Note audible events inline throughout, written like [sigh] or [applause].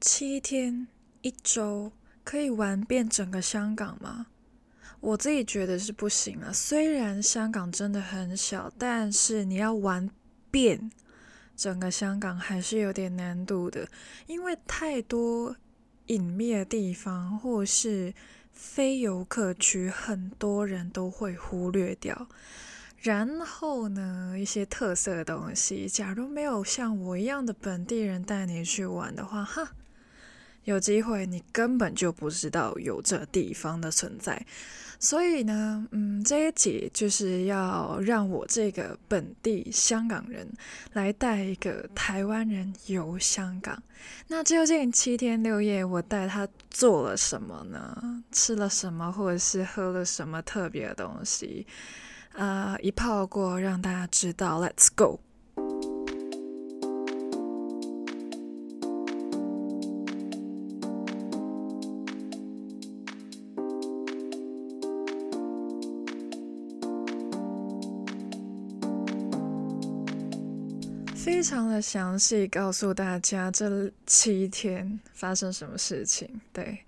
七天一周可以玩遍整个香港吗？我自己觉得是不行啊。虽然香港真的很小，但是你要玩遍整个香港还是有点难度的，因为太多隐秘的地方或是非游客区，很多人都会忽略掉。然后呢，一些特色的东西，假如没有像我一样的本地人带你去玩的话，哈。有机会，你根本就不知道有这地方的存在，所以呢，嗯，这一集就是要让我这个本地香港人来带一个台湾人游香港。那究竟七天六夜我带他做了什么呢？吃了什么，或者是喝了什么特别的东西？啊、一炮过，让大家知道，Let's go。非常的详细告诉大家这七天发生什么事情。对，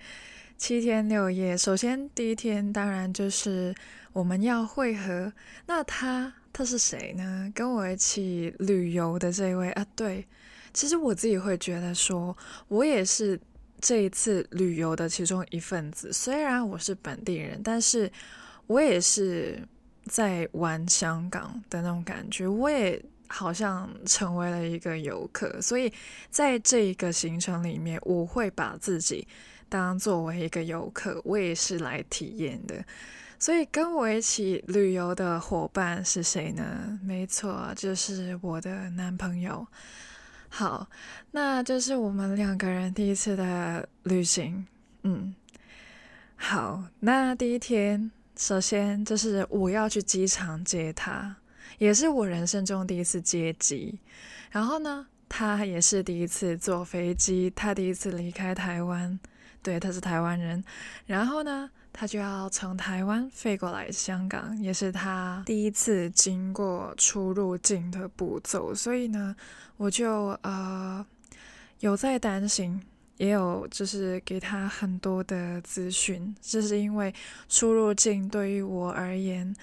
七天六夜。首先第一天当然就是我们要会合。那他他是谁呢？跟我一起旅游的这位啊，对，其实我自己会觉得说，我也是这一次旅游的其中一份子。虽然我是本地人，但是我也是在玩香港的那种感觉。我也。好像成为了一个游客，所以在这一个行程里面，我会把自己当作为一个游客，我也是来体验的。所以跟我一起旅游的伙伴是谁呢？没错，就是我的男朋友。好，那就是我们两个人第一次的旅行。嗯，好，那第一天，首先就是我要去机场接他。也是我人生中第一次接机，然后呢，他也是第一次坐飞机，他第一次离开台湾，对，他是台湾人，然后呢，他就要从台湾飞过来香港，也是他第一次经过出入境的步骤，所以呢，我就呃有在担心，也有就是给他很多的资讯，这是因为出入境对于我而言。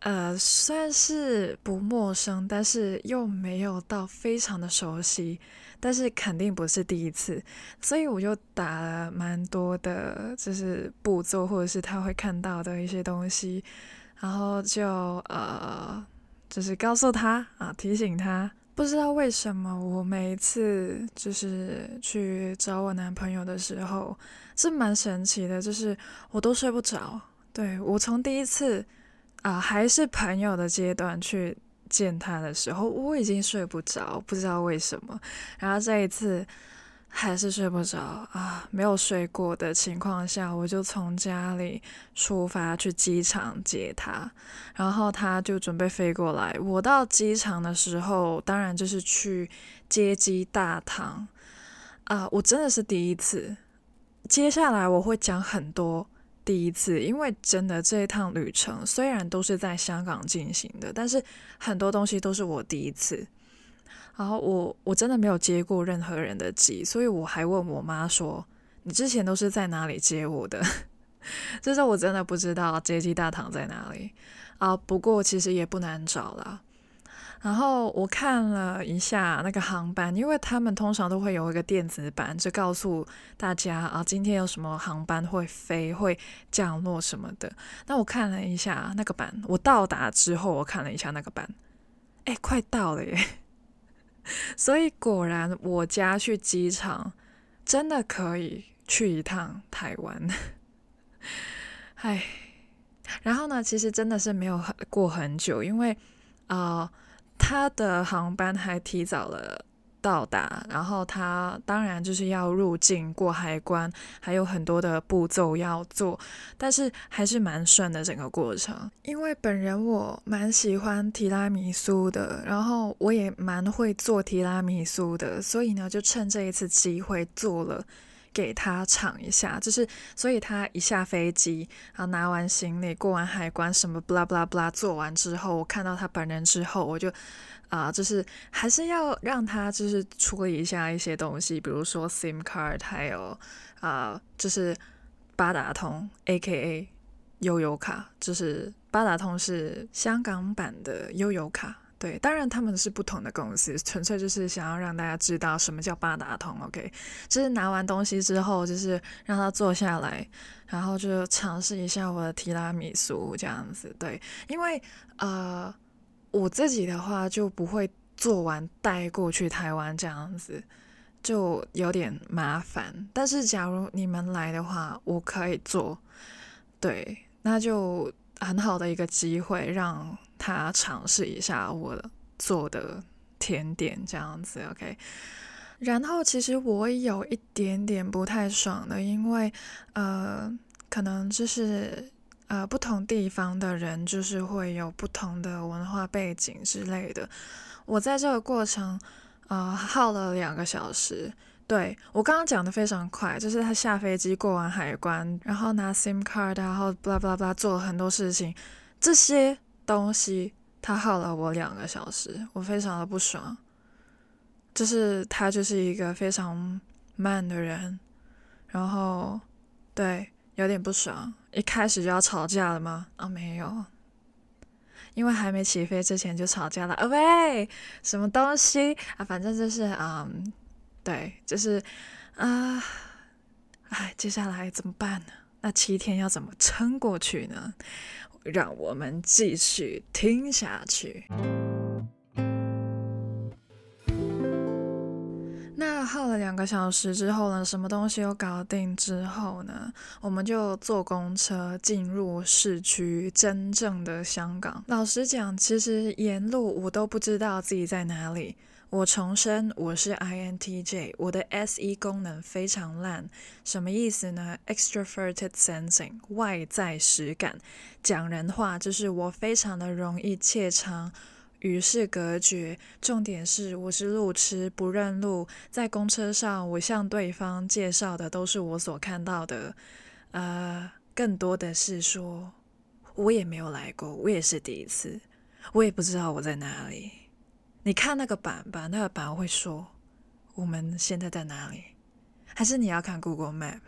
呃，算是不陌生，但是又没有到非常的熟悉，但是肯定不是第一次，所以我就打了蛮多的，就是步骤或者是他会看到的一些东西，然后就呃，就是告诉他啊，提醒他。不知道为什么，我每一次就是去找我男朋友的时候，是蛮神奇的，就是我都睡不着。对，我从第一次。啊，还是朋友的阶段去见他的时候，我已经睡不着，不知道为什么。然后这一次还是睡不着啊，没有睡过的情况下，我就从家里出发去机场接他，然后他就准备飞过来。我到机场的时候，当然就是去接机大堂啊，我真的是第一次。接下来我会讲很多。第一次，因为真的这一趟旅程虽然都是在香港进行的，但是很多东西都是我第一次。然后我我真的没有接过任何人的机，所以我还问我妈说：“你之前都是在哪里接我的？” [laughs] 就是我真的不知道接机大堂在哪里啊。不过其实也不难找啦。然后我看了一下那个航班，因为他们通常都会有一个电子版，就告诉大家啊，今天有什么航班会飞、会降落什么的。那我看了一下那个版，我到达之后，我看了一下那个版，哎，快到了耶！[laughs] 所以果然，我家去机场真的可以去一趟台湾。[laughs] 哎，然后呢，其实真的是没有很过很久，因为啊。他的航班还提早了到达，然后他当然就是要入境过海关，还有很多的步骤要做，但是还是蛮顺的整个过程。因为本人我蛮喜欢提拉米苏的，然后我也蛮会做提拉米苏的，所以呢就趁这一次机会做了给他尝一下，就是所以他一下飞机，然后拿完行李，过完海关，什么 blah blah blah 做完之后，我看到他本人之后，我就啊、就是还是要让他就是处理一下一些东西，比如说 SIM card，还有啊、就是八达通，AKA 悠游卡，就是八达通是香港版的悠游卡。对，当然他们是不同的公司，纯粹就是想要让大家知道什么叫八达通。OK，就是拿完东西之后，就是让他坐下来，然后就尝试一下我的提拉米苏这样子。对，因为呃，我自己的话就不会做完带过去台湾这样子，就有点麻烦。但是假如你们来的话，我可以做，对，那就很好的一个机会让。他尝试一下我做的甜点这样子，OK。然后其实我有一点点不太爽的，因为呃，可能就是呃不同地方的人就是会有不同的文化背景之类的。我在这个过程呃耗了两个小时，对，我刚刚讲的非常快，就是他下飞机过完海关，然后拿 SIM card，然后 blah blah blah 做了很多事情，这些。东西他耗了我两个小时，我非常的不爽。就是他就是一个非常慢的人，然后对，有点不爽。一开始就要吵架了吗？啊，没有，因为还没起飞之前就吵架了。啊喂，什么东西啊？反正就是嗯，对，就是啊，哎，接下来怎么办呢？那七天要怎么撑过去呢？让我们继续听下去。那耗了两个小时之后呢，什么东西都搞定之后呢，我们就坐公车进入市区，真正的香港。老实讲，其实沿路我都不知道自己在哪里。我重申，我是 INTJ，我的 SE 功能非常烂，什么意思呢？Extroverted sensing，外在实感，讲人话就是我非常的容易怯场，与世隔绝。重点是我是路痴，不认路，在公车上我向对方介绍的都是我所看到的，呃，更多的是说，我也没有来过，我也是第一次，我也不知道我在哪里。你看那个板吧，那个板会说我们现在在哪里？还是你要看 Google Map？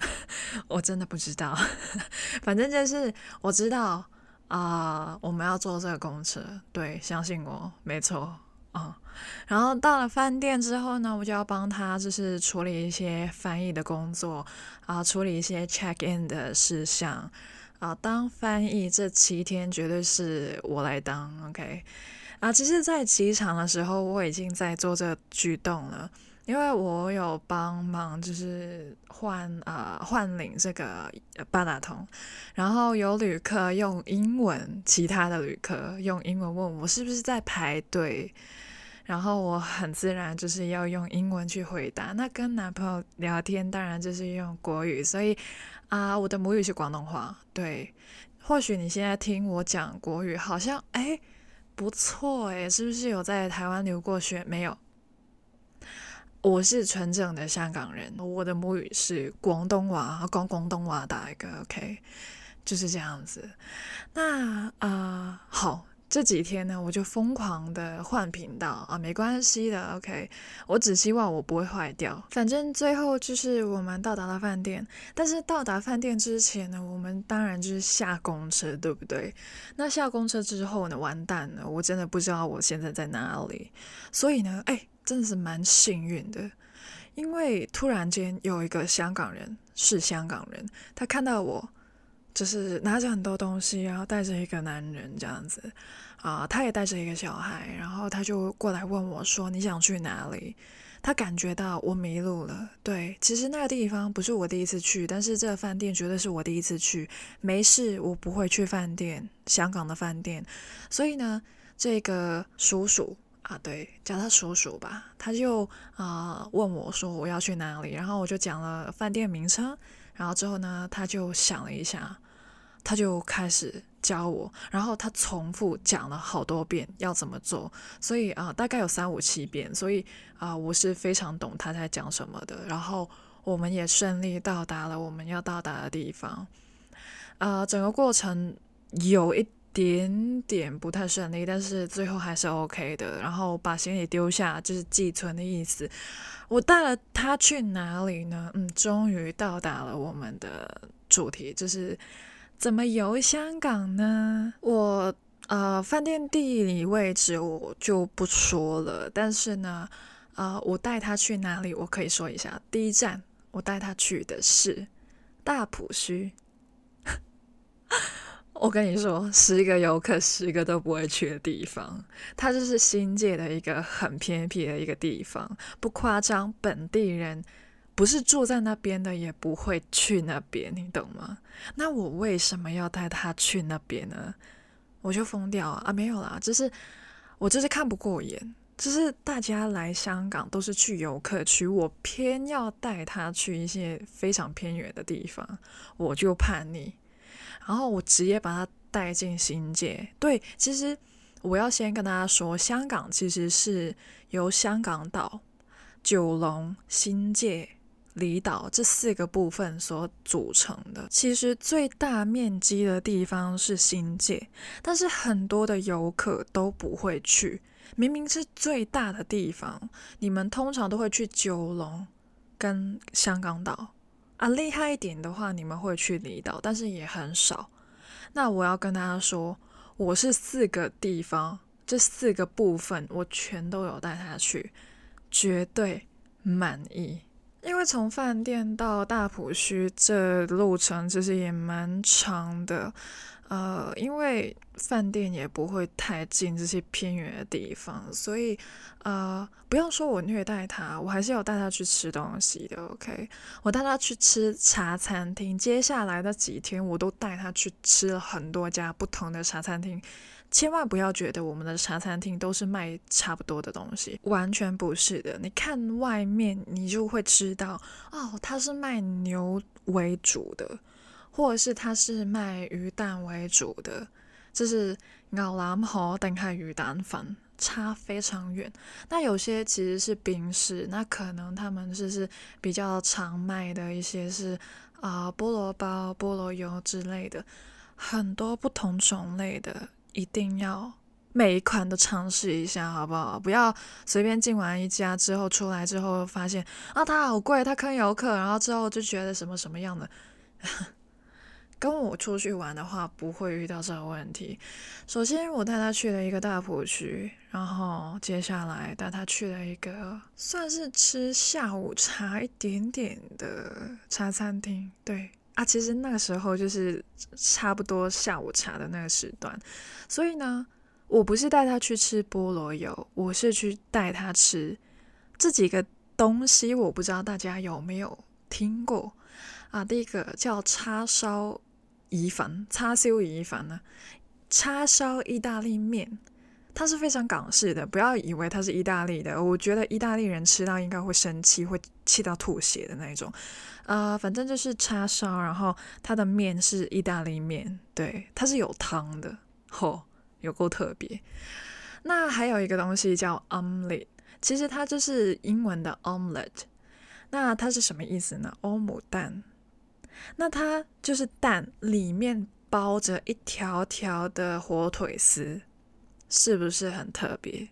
[laughs] 我真的不知道，[laughs] 反正就是我知道啊、我们要坐这个公车，对，相信我，没错啊、嗯。然后到了饭店之后呢，我就要帮他就是处理一些翻译的工作啊、处理一些 check in 的事项啊、当翻译这七天绝对是我来当，OK。啊，其实，在机场的时候，我已经在做这个举动了，因为我有帮忙，就是换啊换领这个八达通，然后有旅客用英文，其他的旅客用英文问我是不是在排队，然后我很自然就是要用英文去回答。那跟男朋友聊天，当然就是用国语，所以啊，我的母语是广东话。对，或许你现在听我讲国语，好像哎。不错诶，是不是有在台湾留过学？没有，我是纯正的香港人，我的母语是广东话，讲广东话打一个 OK，就是这样子。那啊、好。这几天呢，我就疯狂的换频道啊，没关系的，OK。我只希望我不会坏掉。反正最后就是我们到达了饭店，但是到达饭店之前呢，我们当然就是下公车，对不对？那下公车之后呢，完蛋了，我真的不知道我现在在哪里。所以呢，哎，真的是蛮幸运的，因为突然间有一个香港人，是香港人，他看到我。就是拿着很多东西，然后带着一个男人这样子，啊、他也带着一个小孩，然后他就过来问我说：“你想去哪里？”他感觉到我迷路了。对，其实那个地方不是我第一次去，但是这个饭店绝对是我第一次去。没事，我不会去饭店，香港的饭店。所以呢，这个叔叔啊，对，叫他叔叔吧，他就啊、问我说我要去哪里，然后我就讲了饭店名称。然后之后呢，他就想了一下，他就开始教我，然后他重复讲了好多遍要怎么做，所以啊、大概有三五七遍，所以啊、我是非常懂他在讲什么的。然后我们也顺利到达了我们要到达的地方。呃，整个过程有一点点不太顺利，但是最后还是 OK 的。然后把行李丢下，就是寄存的意思。我带了他去哪里呢？嗯，终于到达了我们的主题，就是怎么游香港呢？我呃，饭店地理位置我就不说了，但是呢，呃，我带他去哪里，我可以说一下。第一站，我带他去的是大埔墟。我跟你说，十个游客十个都不会去的地方，它就是新界的一个很偏僻的一个地方，不夸张，本地人不是住在那边的也不会去那边，你懂吗？那我为什么要带他去那边呢？我就疯掉啊！啊，没有啦，就是我就是看不过眼，就是大家来香港都是去游客区，我偏要带他去一些非常偏远的地方，我就叛逆。然后我直接把他带进新界。对，其实我要先跟大家说，香港其实是由香港岛、九龙、新界、离岛这四个部分所组成的。其实最大面积的地方是新界，但是很多的游客都不会去。明明是最大的地方，你们通常都会去九龙跟香港岛。啊，厉害一点的话，你们会去离岛，但是也很少。那我要跟大家说，我是四个地方，这四个部分我全都有带他去，绝对满意。因为从饭店到大埔墟这路程其实也蛮长的。呃，因为饭店也不会太近这些偏远的地方，所以呃，不要说我虐待他，我还是有带他去吃东西的。OK，我带他去吃茶餐厅，接下来的几天我都带他去吃了很多家不同的茶餐厅。千万不要觉得我们的茶餐厅都是卖差不多的东西，完全不是的。你看外面，你就会知道哦，他是卖牛为主的。或者是它是卖鱼蛋为主的，就是牛腩河定系鱼蛋粉，差非常远。那有些其实是冰室，那可能他们就是比较常卖的一些是啊、菠萝包、菠萝油之类的，很多不同种类的，一定要每一款都尝试一下，好不好？不要随便进完一家之后出来之后发现啊，它好贵，它坑游客，然后之后就觉得什么什么样的。跟我出去玩的话，不会遇到这个问题。首先，我带他去了一个大埔区，然后接下来带他去了一个算是吃下午茶一点点的茶餐厅。对啊，其实那个时候就是差不多下午茶的那个时段，所以呢，我不是带他去吃菠萝油，我是去带他吃这几个东西。我不知道大家有没有听过啊？第一个叫叉烧。意粉、叉烧意粉呢？叉烧意大利面，它是非常港式的，不要以为它是意大利的。我觉得意大利人吃到应该会生气，会气到吐血的那种。呃，反正就是叉烧，然后它的面是意大利面，对，它是有汤的，吼、有够特别。那还有一个东西叫 omelette，其实它就是英文的 omelette。那它是什么意思呢？欧姆蛋。那它就是蛋里面包着一条条的火腿丝，是不是很特别？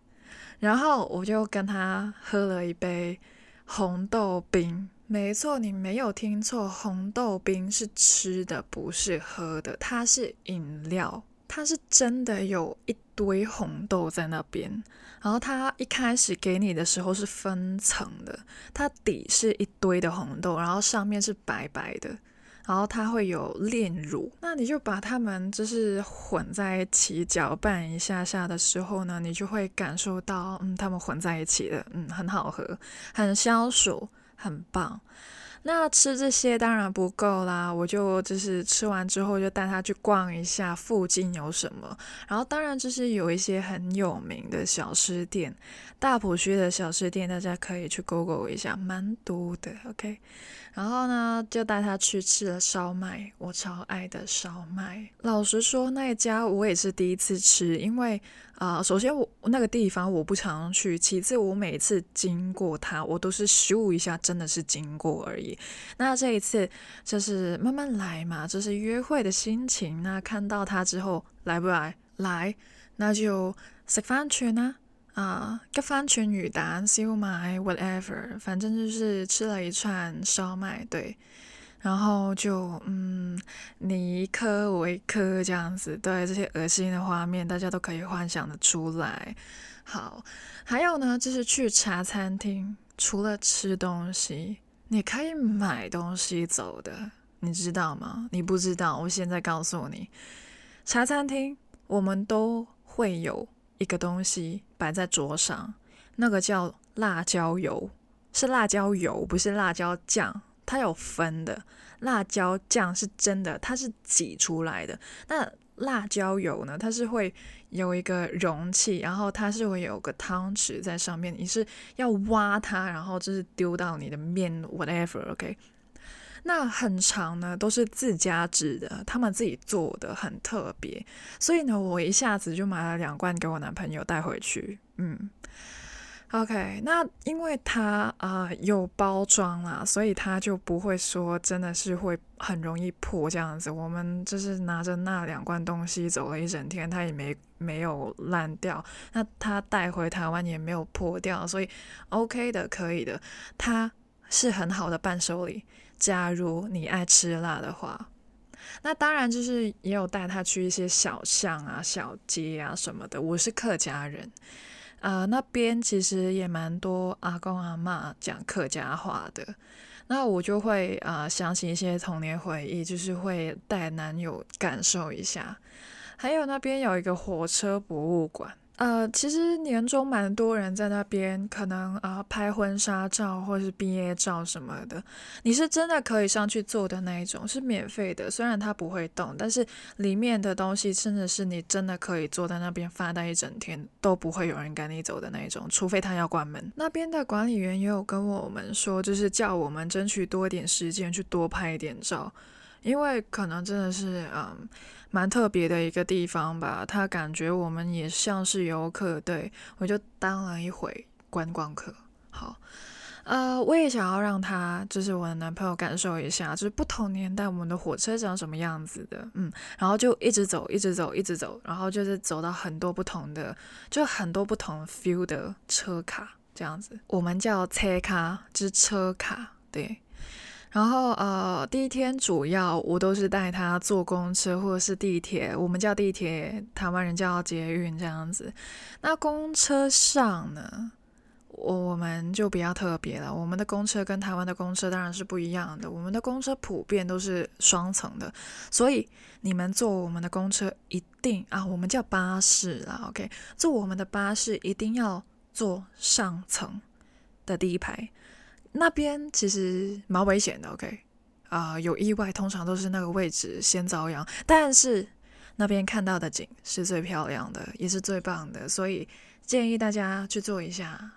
然后我就跟他喝了一杯红豆冰。没错，你没有听错，红豆冰是吃的，不是喝的。它是饮料，它是真的有一堆红豆在那边。然后它一开始给你的时候是分层的，它底是一堆的红豆，然后上面是白白的。然后它会有炼乳，那你就把它们就是混在一起搅拌一下下的时候呢，你就会感受到，嗯，它们混在一起的，嗯，很好喝，很消暑，很棒。那吃这些当然不够啦，我就就是吃完之后就带他去逛一下附近有什么，然后当然就是有一些很有名的小吃店，大埔区的小吃店大家可以去 Google 一下，蛮多的，OK。然后呢，就带他去吃了烧麦，我超爱的烧麦。老实说，那一家我也是第一次吃，因为啊、首先我那个地方我不常去，其次我每次经过它，我都是咻一下，真的是经过而已。那这一次就是慢慢来嘛，就是约会的心情。那看到它之后，来不来？来，那就食翻串啦，啊，吉翻串鱼蛋烧卖，whatever，反正就是吃了一串烧麦，对。然后就嗯，你一颗我一颗这样子，对，这些恶心的画面，大家都可以幻想的出来。好，还有呢，就是去茶餐厅，除了吃东西，你可以买东西走的，你知道吗？你不知道，我现在告诉你，茶餐厅我们都会有一个东西摆在桌上，那个叫辣椒油，是辣椒油，不是辣椒酱。它有分的，辣椒酱是真的，它是挤出来的。那辣椒油呢？它是会有一个容器，然后它是会有个汤匙在上面，你是要挖它，然后就是丢到你的面，whatever，OK？那很长呢，都是自家制的，他们自己做的，很特别。所以呢，我一下子就买了两罐给我男朋友带回去，嗯。OK，那因为它啊、有包装啦，所以它就不会说真的是会很容易破这样子。我们就是拿着那两罐东西走了一整天，它也没没有烂掉。那它带回台湾也没有破掉，所以 OK 的，可以的。它是很好的伴手礼。假如你爱吃辣的话，那当然就是也有带他去一些小巷啊、小街啊什么的。我是客家人。啊、那边其实也蛮多阿公阿嬷讲客家话的，那我就会啊、想起一些童年回忆，就是会带男友感受一下。还有那边有一个火车博物馆。呃，其实年终蛮多人在那边，可能啊、拍婚纱照或是毕业照什么的。你是真的可以上去坐的那一种，是免费的，虽然它不会动，但是里面的东西真的是你真的可以坐在那边发呆一整天都不会有人赶你走的那一种，除非他要关门。那边的管理员也有跟我们说，就是叫我们争取多点时间去多拍一点照。因为可能真的是嗯蛮特别的一个地方吧，他感觉我们也像是游客，对，我就当了一回观光客。好，呃，我也想要让他就是我的男朋友感受一下，就是不同年代我们的火车长什么样子的，嗯，然后就一直走，一直走，一直走，然后就是走到很多不同的，就很多不同 feel 的车卡这样子，我们叫车卡，就是车卡，对。然后呃，第一天主要我都是带他坐公车或者是地铁，我们叫地铁，台湾人叫捷运这样子。那公车上呢，我我们就比较特别了。我们的公车跟台湾的公车当然是不一样的，我们的公车普遍都是双层的，所以你们坐我们的公车一定啊，我们叫巴士啦，OK，坐我们的巴士一定要坐上层的第一排。那边其实蛮危险的，OK，啊、有意外通常都是那个位置先遭殃，但是那边看到的景是最漂亮的，也是最棒的，所以建议大家去坐一下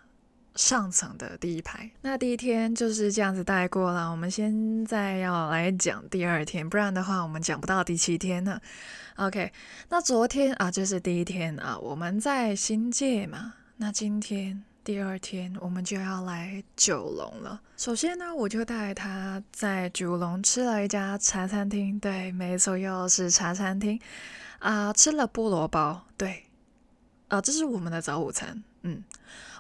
上层的第一排。那第一天就是这样子带过了，我们现在要来讲第二天，不然的话我们讲不到第七天呢。OK，那昨天啊就是第一天啊，我们在新界嘛，那今天。第二天我们就要来九龙了。首先呢，我就带他在九龙吃了一家茶餐厅，对，没错，又是茶餐厅啊、吃了菠萝包，对，啊、呃，这是我们的早午餐。嗯，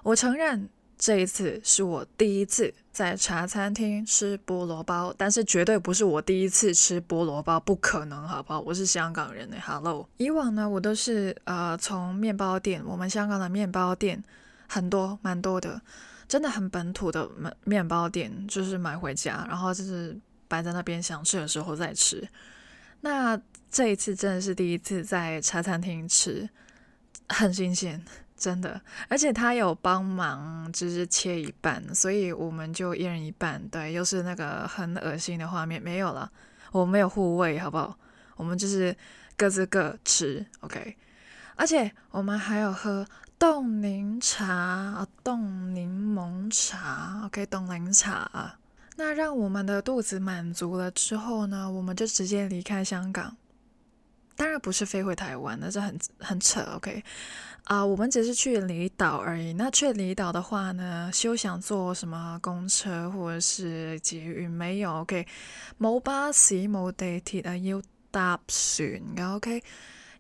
我承认这一次是我第一次在茶餐厅吃菠萝包，但是绝对不是我第一次吃菠萝包，不可能，好不好？我是香港人呢，Hello。以往呢，我都是呃从面包店，我们香港的面包店。很多蛮多的，真的很本土的面面包店，就是买回家，然后就是摆在那边，想吃的时候再吃。那这一次真的是第一次在茶餐厅吃，很新鲜，真的。而且他有帮忙，就是切一半，所以我们就一人一半。对，又是那个很恶心的画面，没有了，我没有护卫，好不好？我们就是各自各吃，OK。而且我们还有喝。冻柠茶啊，冻柠檬茶，OK，冻柠茶。那让我们的肚子满足了之后呢，我们就直接离开香港。当然不是飞回台湾，那是很很扯。OK，啊、我们只是去离岛而已。那去离岛的话呢，休想坐什么公车或者是捷运，没有。OK，冇巴士冇地铁啊，要搭船嘅。OK，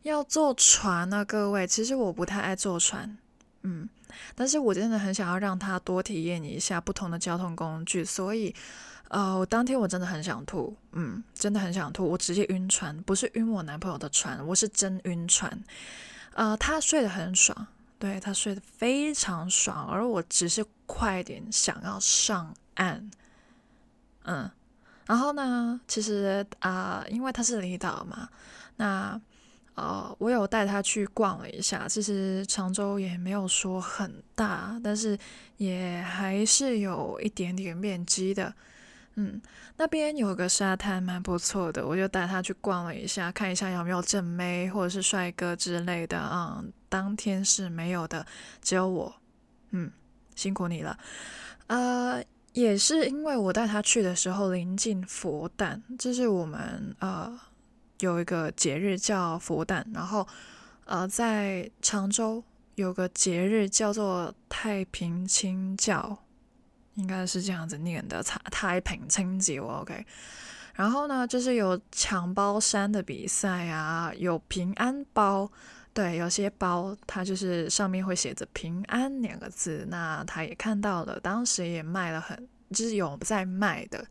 要坐船啊，各位。其实我不太爱坐船，嗯，但是我真的很想要让他多体验一下不同的交通工具，所以。呃，我当天我真的很想吐，嗯，真的很想吐，我直接晕船，不是晕我男朋友的船，我是真晕船。呃，他睡得很爽，对，他睡得非常爽，而我只是快点想要上岸，嗯，然后呢，其实啊、因为他是离岛嘛，那呃，我有带他去逛了一下，其实常州也没有说很大，但是也还是有一点点面积的。嗯，那边有个沙滩蛮不错的，我就带他去逛了一下，看一下有没有正妹或者是帅哥之类的。嗯，当天是没有的，只有我。嗯，辛苦你了。呃，也是因为我带他去的时候临近佛诞，这是我们呃有一个节日叫佛诞，然后呃在常州有个节日叫做太平清教。应该是这样子念的，太太平清醮，OK。然后呢，就是有抢包山的比赛啊，有平安包，对，有些包它就是上面会写着“平安”两个字，那他也看到了，当时也卖了很，就是有在卖的。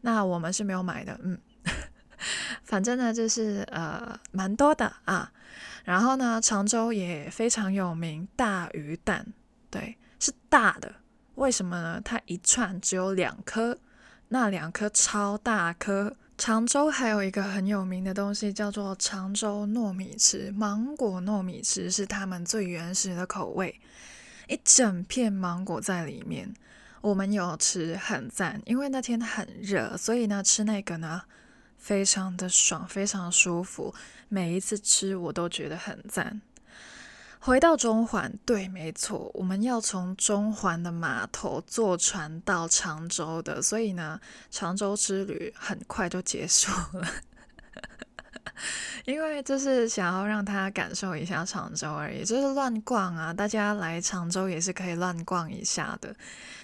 那我们是没有买的，嗯，[laughs] 反正呢就是呃蛮多的啊。然后呢，常州也非常有名，大鱼蛋，对，是大的。为什么呢？它一串只有两颗，那两颗超大颗。常州还有一个很有名的东西叫做常州糯米糍，芒果糯米糍是他们最原始的口味，一整片芒果在里面。我们有吃，很赞，因为那天很热，所以呢吃那个呢非常的爽，非常舒服。每一次吃我都觉得很赞。回到中环，对，没错，我们要从中环的码头坐船到常州的，所以呢，常州之旅很快就结束了。因为就是想要让他感受一下常州而已，就是乱逛啊，大家来常州也是可以乱逛一下的。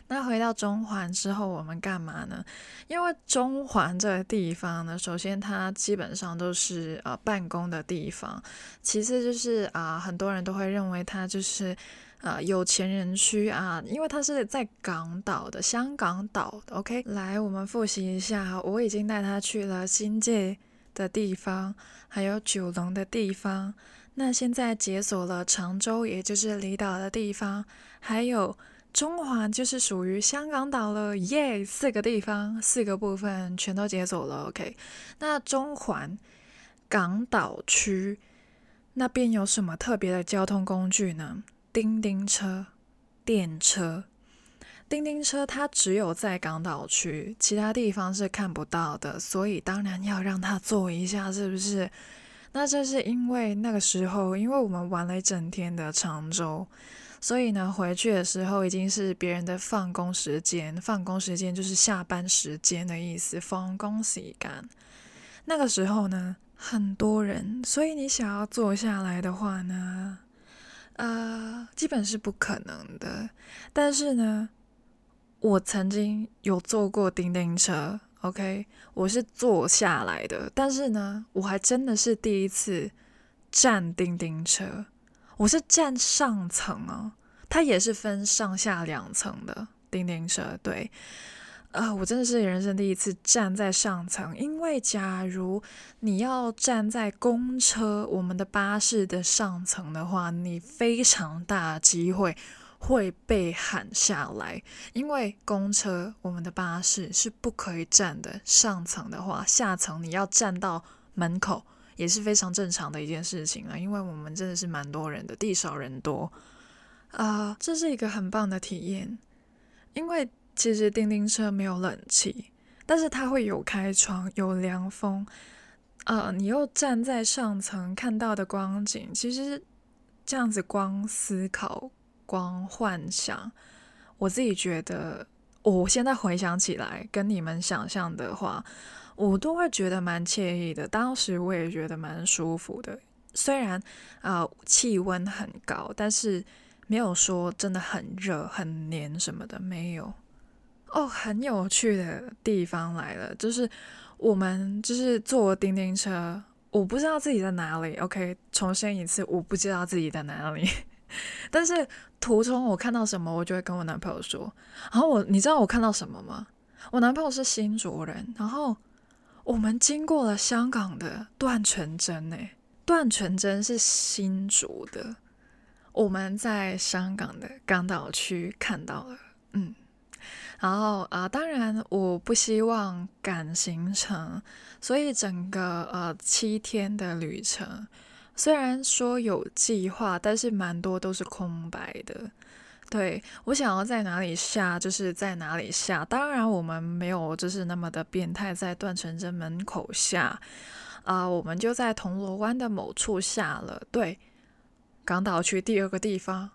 那回到中环之后，我们干嘛呢？因为中环这个地方呢，首先它基本上都是呃办公的地方，其次就是啊、很多人都会认为它就是呃有钱人区啊，因为它是在港岛的香港岛。OK，来我们复习一下，我已经带他去了新界的地方，还有九龙的地方。那现在解锁了长洲，也就是离岛的地方，还有中环，就是属于香港岛了。耶、四个地方，四个部分全都解锁了。OK，那中环港岛区那边有什么特别的交通工具呢？叮叮车、电车。叮叮车它只有在港岛区，其他地方是看不到的，所以当然要让它坐一下，是不是？那这是因为那个时候，因为我们玩了一整天的长洲，所以呢，回去的时候已经是别人的放工时间，放工时间就是下班时间的意思，放工时间。那个时候呢，很多人，所以你想要坐下来的话呢，呃，基本是不可能的。但是呢，我曾经有坐过叮叮车，OK，我是坐下来的，但是呢，我还真的是第一次站叮叮车，我是站上层啊，它也是分上下两层的叮叮车，对，呃，我真的是人生第一次站在上层，因为假如你要站在公车、我们的巴士的上层的话，你非常大机会。会被喊下来，因为公车、我们的巴士是不可以站的。上层的话，下层你要站到门口也是非常正常的一件事情啊。因为我们真的是蛮多人的，地少人多啊，这是一个很棒的体验。因为其实叮叮车没有冷气，但是它会有开窗、有凉风。呃，你又站在上层看到的光景，其实这样子光思考。光幻想，我自己觉得我现在回想起来，跟你们想象的话，我都会觉得蛮惬意的。当时我也觉得蛮舒服的，虽然啊、气温很高，但是没有说真的很热、很黏什么的，没有。哦，很有趣的地方来了，就是我们就是坐叮叮车，我不知道自己在哪里。OK，重申一次，我不知道自己在哪里。[laughs] 但是途中我看到什么，我就会跟我男朋友说。然后我，你知道我看到什么吗？我男朋友是新竹人，然后我们经过了香港的断泉针，诶，断泉针是新竹的，我们在香港的港岛区看到了，嗯。然后啊、当然我不希望赶行程，所以整个呃七天的旅程，虽然说有计划，但是蛮多都是空白的。对，我想要在哪里下，就是在哪里下。当然我们没有就是那么的变态，在断泉针门口下啊、我们就在铜锣湾的某处下了。对，港岛区第二个地方，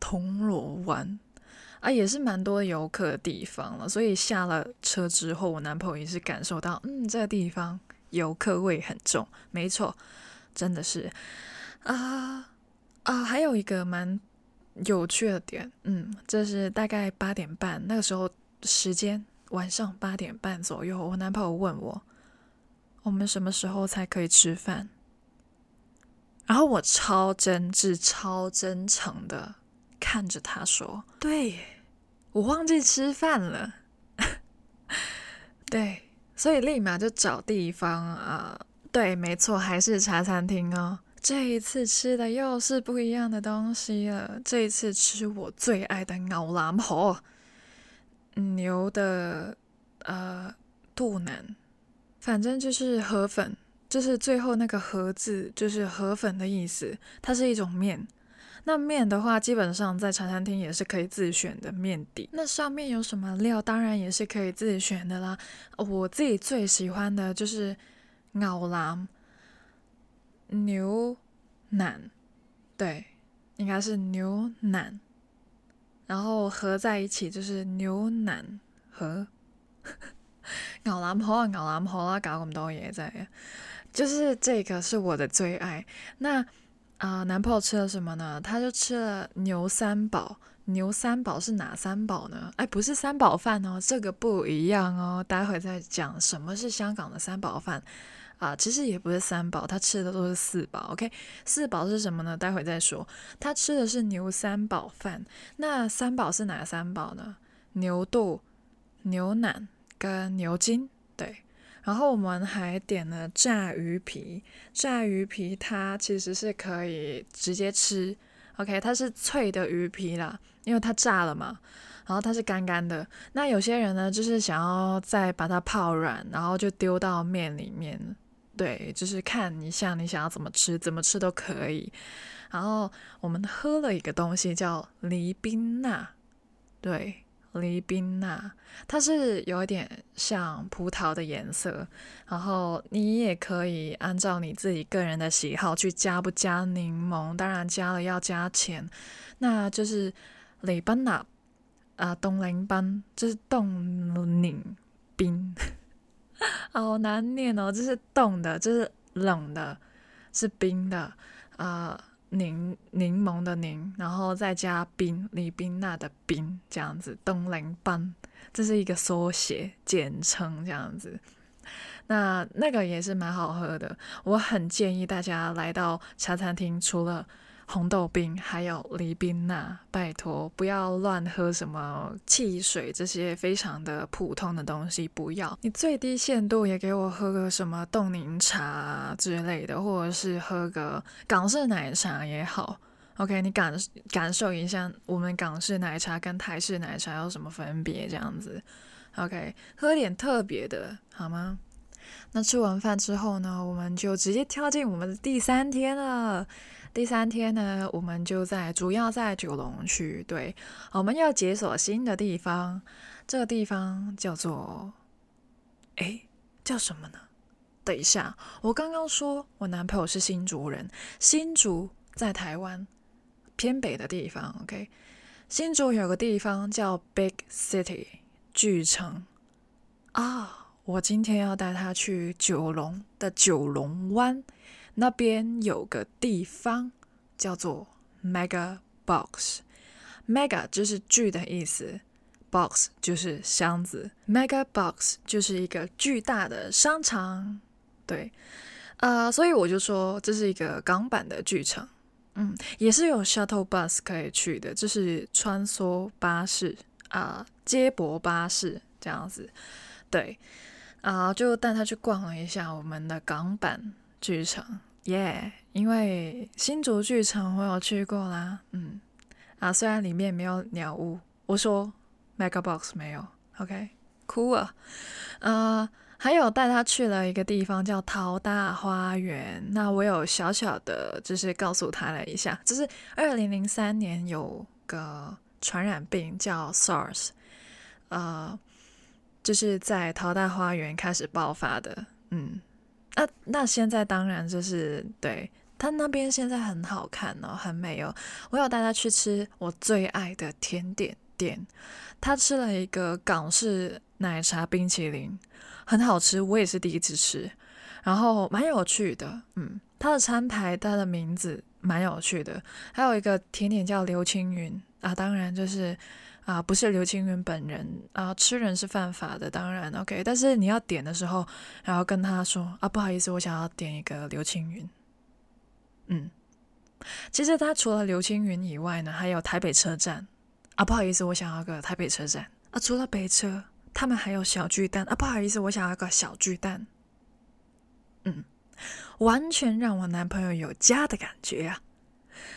铜锣湾。啊，也是蛮多游客的地方了，所以下了车之后，我男朋友也是感受到，嗯，这个地方游客味很重，没错，真的是啊啊，还有一个蛮有趣的点，嗯，这是大概八点半那个时候时间，晚上八点半左右，我男朋友问我，我们什么时候才可以吃饭？然后我超真挚、超真诚的。看着他说：“对，我忘记吃饭了。[laughs] ”对，所以立马就找地方啊。对，没错，还是茶餐厅哦。这一次吃的又是不一样的东西了。这一次吃我最爱的牛腩河，牛的呃肚腩，反正就是河粉，就是最后那个河字，就是河粉的意思。它是一种面。那面的话，基本上在茶餐厅也是可以自选的面底。那上面有什么料，当然也是可以自己选的啦。我自己最喜欢的就是牛腩、牛腩，对，应该是牛腩，然后合在一起就是牛腩和牛腩河啊，牛腩河啦，搞咁多嘢在，就是这个是我的最爱。那。啊、男朋友吃了什么呢？他就吃了牛三宝。牛三宝是哪三宝呢？哎，不是三宝饭哦，这个不一样哦。待会再讲什么是香港的三宝饭啊、其实也不是三宝，他吃的都是四宝。OK，四宝是什么呢？待会再说。他吃的是牛三宝饭。那三宝是哪三宝呢？牛肚、牛腩跟牛筋。对。然后我们还点了炸鱼皮，炸鱼皮它其实是可以直接吃，OK，它是脆的鱼皮啦，因为它炸了嘛，然后它是干干的。那有些人呢，就是想要再把它泡软，然后就丢到面里面，对，就是看一下你想要怎么吃，怎么吃都可以。然后我们喝了一个东西叫黎冰娜，对。黎冰娜，它是有一点像葡萄的颜色，然后你也可以按照你自己个人的喜好去加不加柠檬，当然加了要加钱。那就是梨冰娜啊，冻柠冰，就是冻柠冰，[laughs] 好难念哦，这是冻的，这是冷的，是冰的啊。呃柠柠檬的柠，然后再加冰，李冰娜的冰，这样子，冻柠冰，这是一个缩写简称，这样子。那那个也是蛮好喝的，我很建议大家来到茶餐厅，除了红豆冰，还有梨冰娜，拜托不要乱喝什么汽水这些非常的普通的东西，不要。你最低限度也给我喝个什么冻柠茶之类的，或者是喝个港式奶茶也好。OK，你感感受一下我们港式奶茶跟台式奶茶有什么分别？这样子，OK，喝点特别的好吗？那吃完饭之后呢，我们就直接跳进我们的第三天了。第三天呢，我们就在主要在九龙区，对，我们要解锁新的地方。这个地方叫做，诶，叫什么呢？等一下，我刚刚说我男朋友是新竹人，新竹在台湾偏北的地方，OK。新竹有个地方叫 Big City，巨城啊！我今天要带他去九龙的九龙湾，那边有个地方叫做 Mega Box。Mega 就是巨的意思，Box 就是箱子，Mega Box 就是一个巨大的商场。对，啊、呃，所以我就说这是一个港版的巨城。嗯，也是有 shuttle bus 可以去的，就是穿梭巴士啊、接驳巴士这样子。对，啊、就带他去逛了一下我们的港版剧场，耶、因为新竹剧场我有去过啦，嗯，啊，虽然里面没有鸟屋，我说 Mega Box 没有，OK，cool 啊，呃。还有带他去了一个地方叫桃大花园，那我有小小的，就是告诉他了一下，就是二零零三年有个传染病叫 SARS，呃，就是在桃大花园开始爆发的，嗯，那、啊、那现在当然就是对他那边现在很好看哦，很美哦，我有带他去吃我最爱的甜点店，他吃了一个港式奶茶冰淇淋。很好吃，我也是第一次吃，然后蛮有趣的，嗯，他的餐牌，他的名字蛮有趣的，还有一个甜点叫刘青云啊，当然就是啊，不是刘青云本人啊，吃人是犯法的，当然 OK，但是你要点的时候，然后跟他说啊，不好意思，我想要点一个刘青云，嗯，其实他除了刘青云以外呢，还有台北车站啊，不好意思，我想要个台北车站啊，除了北车。他们还有小巨蛋啊，不好意思，我想要个小巨蛋。嗯，完全让我男朋友有家的感觉啊。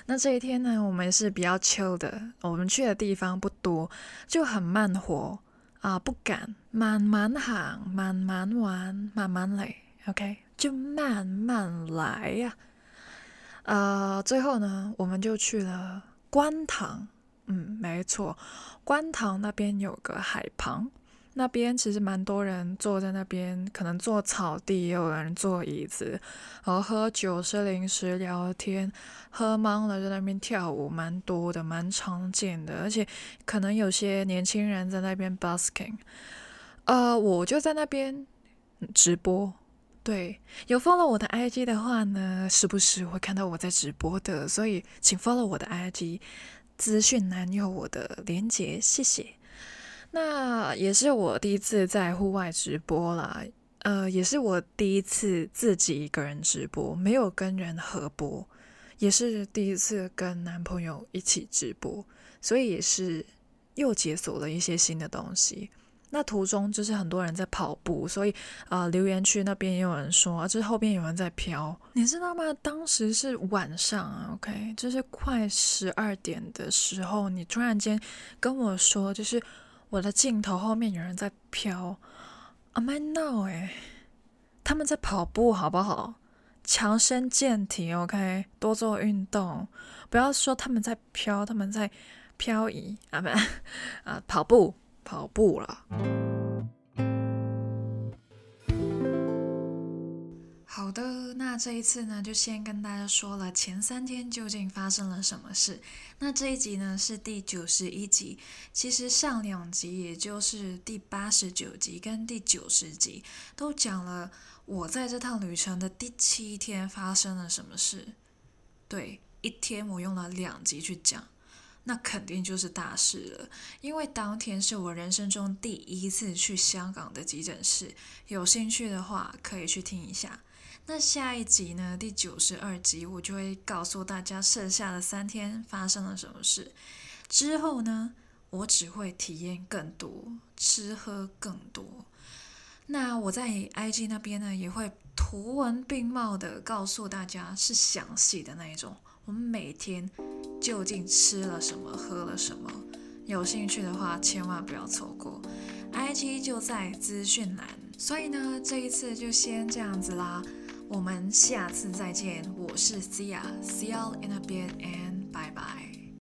那这一天呢，我们是比较 chill 的，我们去的地方不多，就很慢活啊，不赶，慢慢行，慢慢玩，慢慢来，OK，就慢慢来呀。呃，最后呢，我们就去了观塘。嗯，没错，观塘那边有个海旁。那边其实蛮多人坐在那边，可能坐草地，也有人坐椅子，然后喝酒、吃零食、聊天，喝茫了在那边跳舞，蛮多的，蛮常见的。而且可能有些年轻人在那边 busking，呃，我就在那边直播。对，有 follow 我的 IG 的话呢，时不时会看到我在直播的，所以请 follow 我的 IG，资讯栏有我的连结，谢谢。那也是我第一次在户外直播啦，呃，也是我第一次自己一个人直播，没有跟人合播，也是第一次跟男朋友一起直播，所以也是又解锁了一些新的东西。那途中就是很多人在跑步，所以啊、留言区那边也有人说，啊，就是后边有人在飘，你知道吗？当时是晚上啊，OK，就是快十二点的时候，你突然间跟我说，就是。我的镜头后面有人在飘，Am I now？哎，他们在跑步好不好？强身健体，OK，多做运动，不要说他们在飘，他们在漂移啊不 [laughs] 啊跑步跑步了。好的，那这一次呢，就先跟大家说了前三天究竟发生了什么事。那这一集呢是第九十一集，其实上两集，也就是第八十九集跟第九十集，都讲了我在这趟旅程的第七天发生了什么事。对，一天我用了两集去讲，那肯定就是大事了，因为当天是我人生中第一次去香港的急诊室。有兴趣的话，可以去听一下。那下一集呢？第九十二集，我就会告诉大家剩下的三天发生了什么事。之后呢，我只会体验更多，吃喝更多。那我在 IG 那边呢，也会图文并茂的告诉大家，是详细的那一种。我们每天究竟吃了什么，喝了什么？有兴趣的话，千万不要错过。IG 就在资讯栏。所以呢，这一次就先这样子啦。我们下次再见，我是 Sia，See you in a bit and bye bye。